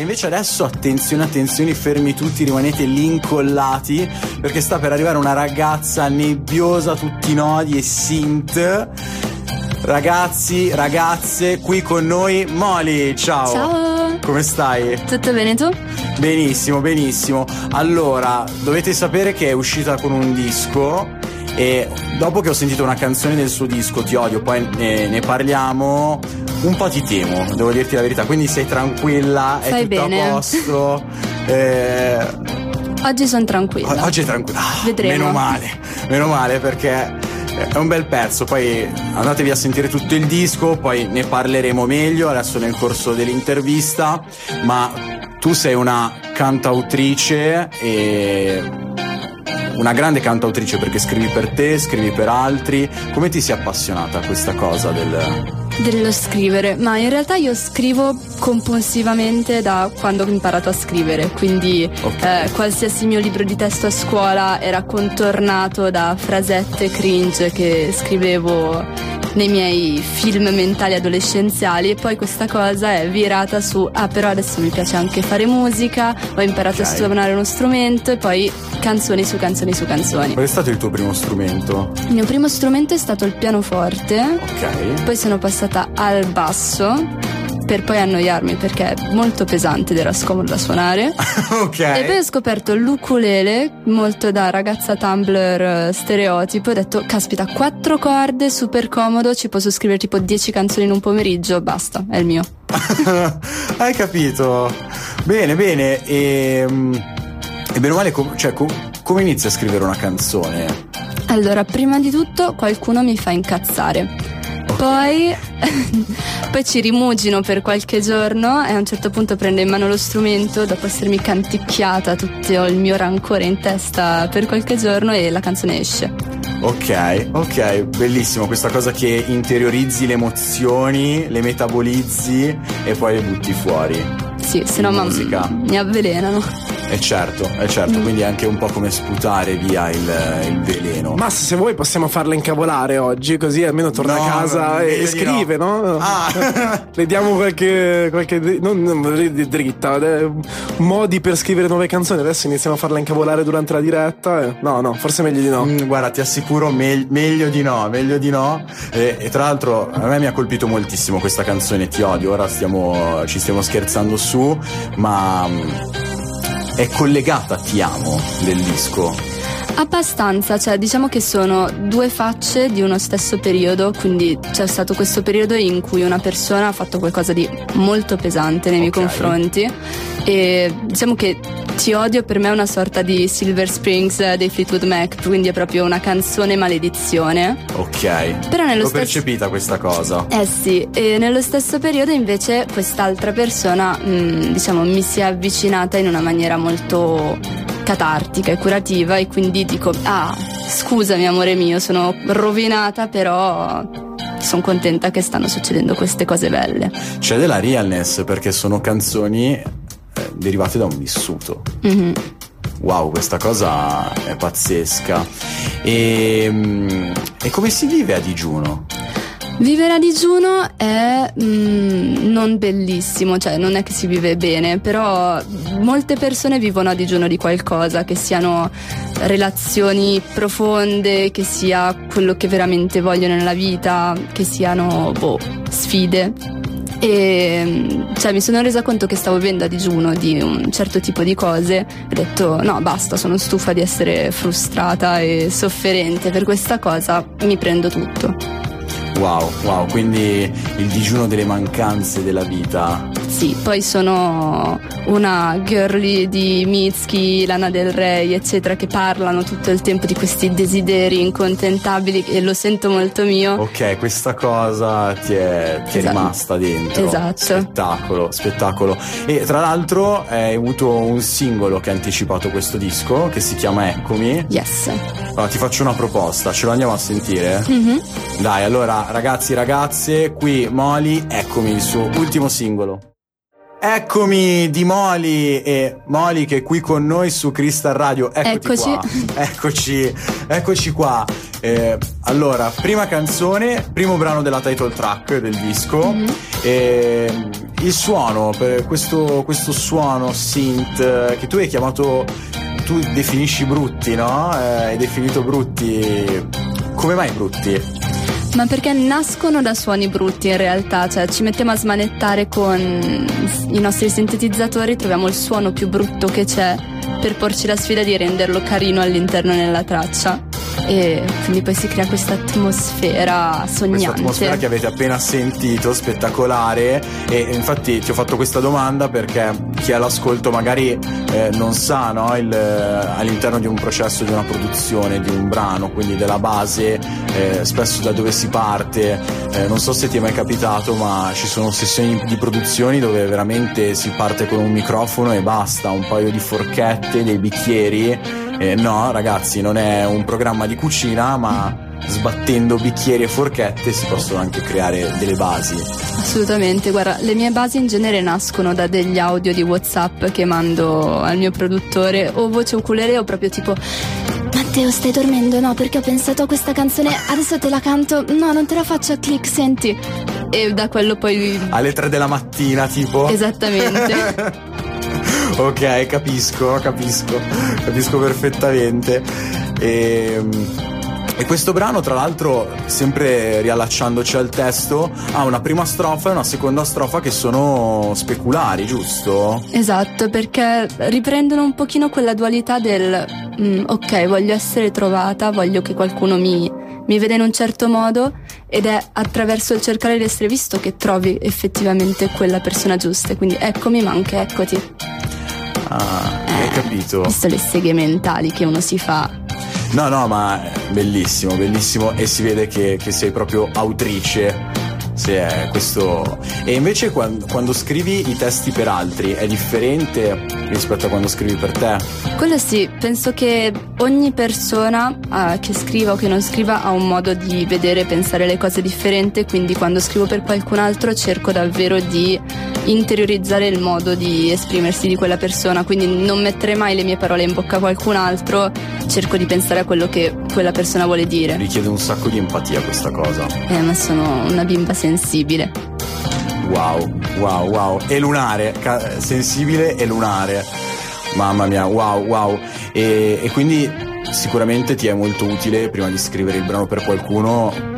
E invece adesso attenzione, attenzione, fermi tutti, rimanete lì incollati perché sta per arrivare una ragazza nebbiosa, tutti nodi e synth. Ragazzi, ragazze, qui con noi Moli, ciao. Ciao. Come stai? Tutto bene tu? Benissimo, benissimo. Allora, dovete sapere che è uscita con un disco e dopo che ho sentito una canzone del suo disco, Ti odio, poi ne, ne parliamo, un po' ti temo, devo dirti la verità. Quindi sei tranquilla, è Fai tutto bene. a posto. Eh, Oggi sono tranquilla. oggi è tranquilla. Ah, Vedremo. Meno male, meno male perché è un bel pezzo. Poi andatevi a sentire tutto il disco, poi ne parleremo meglio adesso nel corso dell'intervista. Ma tu sei una cantautrice e una grande cantautrice perché scrivi per te, scrivi per altri. Come ti sei appassionata a questa cosa del. Dello scrivere, ma in realtà io scrivo compulsivamente da quando ho imparato a scrivere, quindi Ok. eh, qualsiasi mio libro di testo a scuola era contornato da frasette cringe che scrivevo nei miei film mentali adolescenziali e poi questa cosa è virata su ah però adesso mi piace anche fare musica, ho imparato Ok. a suonare uno strumento e poi canzoni su canzoni su canzoni. Qual è stato il tuo primo strumento? Il mio primo strumento è stato il pianoforte. Ok. Poi sono passata al basso per poi annoiarmi perché è molto pesante ed era scomodo da suonare. ok. E poi ho scoperto l'ukulele, molto da ragazza Tumblr eh, stereotipo. Ho detto, caspita, quattro corde, super comodo, ci posso scrivere tipo 10 canzoni in un pomeriggio, basta, è il mio. Hai capito? Bene, bene. E, mm, e bene o male, com- cioè, com- come inizi a scrivere una canzone? Allora, prima di tutto qualcuno mi fa incazzare. Poi, poi ci rimugino per qualche giorno e a un certo punto prendo in mano lo strumento dopo essermi canticchiata tutto il mio rancore in testa per qualche giorno e la canzone esce. Ok, ok, bellissimo questa cosa che interiorizzi le emozioni, le metabolizzi e poi le butti fuori. Sì, se no ma- mi avvelenano. E certo, è certo, quindi è anche un po' come sputare via il, il veleno. Ma se vuoi possiamo farla incavolare oggi, così almeno torna No, a casa e di scrive, no? Ah. Le diamo qualche. qualche non, non dri- dritta, eh, modi per scrivere nuove canzoni. Adesso iniziamo a farla incavolare durante la diretta. eh. No, no, forse meglio di no. Mm, Guarda, ti assicuro me- meglio di no, meglio di no. E, e tra l'altro a me mi ha colpito moltissimo questa canzone Ti odio. Ora stiamo, ci stiamo scherzando su, ma mm, è collegata a Ti amo del disco. Abbastanza, cioè diciamo che sono due facce di uno stesso periodo, quindi c'è stato questo periodo in cui una persona ha fatto qualcosa di molto pesante nei miei Ok. confronti e diciamo che Ti odio per me è una sorta di Silver Springs dei Fleetwood Mac, quindi è proprio una canzone maledizione. Ok. Però nello L'ho stesso percepita questa cosa. Eh sì, e nello stesso periodo invece quest'altra persona, mh, diciamo, mi si è avvicinata in una maniera molto catartica e curativa e quindi dico, ah, scusami amore mio, sono rovinata, però sono contenta che stanno succedendo queste cose belle. C'è della realness perché sono canzoni eh, derivate da un vissuto. Mhm. Wow, questa cosa è pazzesca. E, mm, e come si vive a digiuno? Vivere a digiuno è mm, non bellissimo, cioè non è che si vive bene, però molte persone vivono a digiuno di qualcosa, che siano relazioni profonde, che sia quello che veramente vogliono nella vita, che siano boh, sfide. E mm, cioè, mi sono resa conto che stavo vivendo a digiuno di un certo tipo di cose. Ho detto: no, basta, sono stufa di essere frustrata e sofferente per questa cosa, mi prendo tutto. Wow, wow, quindi il digiuno delle mancanze della vita. Sì, poi sono una girly di Mitski, Lana Del Rey, eccetera, che parlano tutto il tempo di questi desideri incontentabili e lo sento molto mio. Ok, questa cosa ti è, ti è Esatto. rimasta dentro. Esatto. Spettacolo, spettacolo. E tra l'altro hai avuto un singolo che ha anticipato questo disco che si chiama Eccomi. Yes. Allora, ti faccio una proposta, ce lo andiamo a sentire? Mhm. Dai, allora ragazzi ragazze, qui Moli, eccomi il suo ultimo singolo. Eccomi di Moli e Moli che è qui con noi su Crystal Radio. Eccoci. qua. Eccoci, eccoci qua. Eh, allora, prima canzone, primo brano della title track del disco. Mhm. E, il suono, per questo, questo suono synth eh, che tu hai chiamato, tu definisci brutti, no? Eh, hai definito brutti. Come mai brutti? Ma perché nascono da suoni brutti in realtà, cioè ci mettiamo a smanettare con i nostri sintetizzatori, troviamo il suono più brutto che c'è per porci la sfida di renderlo carino all'interno della traccia e quindi poi si crea questa atmosfera questa sognante. atmosfera che avete appena sentito, spettacolare. E infatti ti ho fatto questa domanda perché chi è all'ascolto magari eh, non sa no, il, eh, all'interno di un processo di una produzione, di un brano, quindi della base, eh, spesso da dove si parte. Eh, non so se ti è mai capitato, ma ci sono sessioni di produzioni dove veramente si parte con un microfono e basta, un paio di forchette, dei bicchieri. Eh, no, ragazzi, non è un programma di cucina, ma sbattendo bicchieri e forchette si possono anche creare delle basi. Assolutamente, guarda, le mie basi in genere nascono da degli audio di WhatsApp che mando al mio produttore o voce ukulele o proprio tipo Matteo, stai dormendo? No, perché ho pensato a questa canzone, adesso te la canto. No, non te la faccio a click, senti. E da quello poi Alle 3 della mattina, tipo. Esattamente. ok, capisco, capisco, capisco perfettamente. E, e questo brano, tra l'altro, sempre riallacciandoci al testo, ha una prima strofa e una seconda strofa che sono speculari, giusto? Esatto, perché riprendono un pochino quella dualità del mm, ok, voglio essere trovata, voglio che qualcuno mi, mi veda in un certo modo ed è attraverso il cercare di essere visto che trovi effettivamente quella persona giusta. Quindi eccomi, ma anche eccoti. Ah, hai capito? Visto le seghe mentali che uno si fa. No, no, ma è bellissimo, bellissimo. E si vede che, che sei proprio autrice. Sì, è questo. E invece quando, quando scrivi i testi per altri è differente rispetto a quando scrivi per te? Quello sì, penso che ogni persona ah, che scriva o che non scriva ha un modo di vedere e pensare le cose differente, quindi quando scrivo per qualcun altro cerco davvero di interiorizzare il modo di esprimersi di quella persona, quindi non mettere mai le mie parole in bocca a qualcun altro, cerco di pensare a quello che quella persona vuole dire. Richiede un sacco di empatia questa cosa. Eh, ma sono una bimba sensibile. Wow, wow, wow. E lunare, sensibile e lunare. Mamma mia, wow, wow. E, e quindi sicuramente ti è molto utile prima di scrivere il brano per qualcuno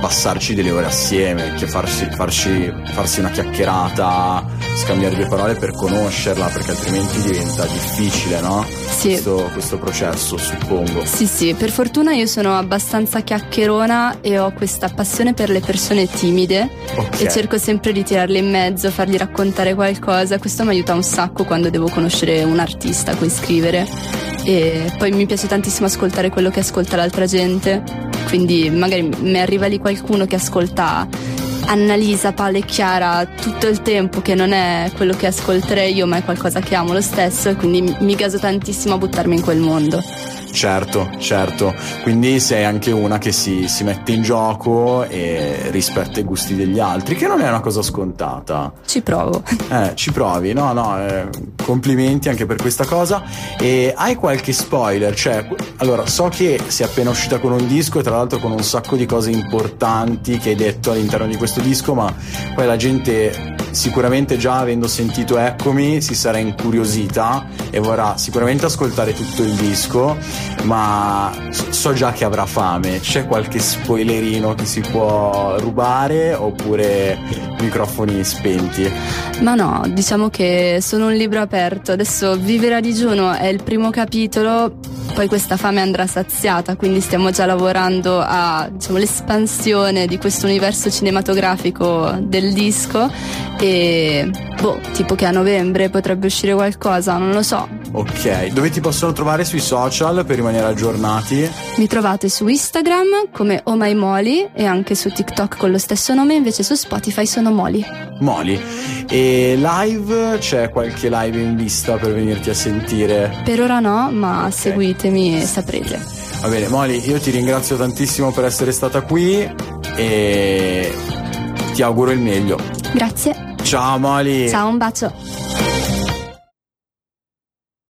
passarci delle ore assieme, che farsi, farci, farsi una chiacchierata, scambiare due parole per conoscerla, perché altrimenti diventa difficile, no? Sì. Questo, questo processo, suppongo. Sì, sì, per fortuna io sono abbastanza chiacchierona e ho questa passione per le persone timide Ok. e cerco sempre di tirarle in mezzo, fargli raccontare qualcosa. Questo mi aiuta un sacco quando devo conoscere un artista a cui scrivere. E poi mi piace tantissimo ascoltare quello che ascolta l'altra gente. Quindi magari mi arriva lì qualcuno che ascolta Annalisa, Paola e Chiara tutto il tempo, che non è quello che ascolterei io, ma è qualcosa che amo lo stesso, e quindi mi- mi gaso tantissimo a buttarmi in quel mondo. Certo, certo. Quindi sei anche una che si, si mette in gioco e rispetta i gusti degli altri, che non è una cosa scontata. Ci provo. Eh, ci provi, no, no, eh, complimenti anche per questa cosa. E hai qualche spoiler? Cioè, allora, so che sei appena uscita con un disco e tra l'altro con un sacco di cose importanti che hai detto all'interno di questo disco, ma poi la gente sicuramente già avendo sentito Eccomi si sarà incuriosita e vorrà sicuramente ascoltare tutto il disco, ma so- già che avrà fame. C'è qualche spoilerino che si può rubare oppure microfoni spenti? Ma no, diciamo che sono un libro aperto. Adesso Vivere a digiuno è il primo capitolo, poi questa fame andrà saziata, quindi stiamo già lavorando a diciamo, di questo universo cinematografico del disco e boh, tipo che a novembre potrebbe uscire qualcosa, non lo so. Ok, dove ti possono trovare sui social per rimanere aggiornati? Mi trovate su Instagram come Oh My e anche su TikTok con lo stesso nome, invece su Spotify sono Moli. Moli. E live? C'è qualche live in vista per venirti a sentire? Per ora no, ma seguitemi e saprete. Va bene, Moli, io ti ringrazio tantissimo per essere stata qui e ti auguro il meglio. Grazie. بچه ها مالی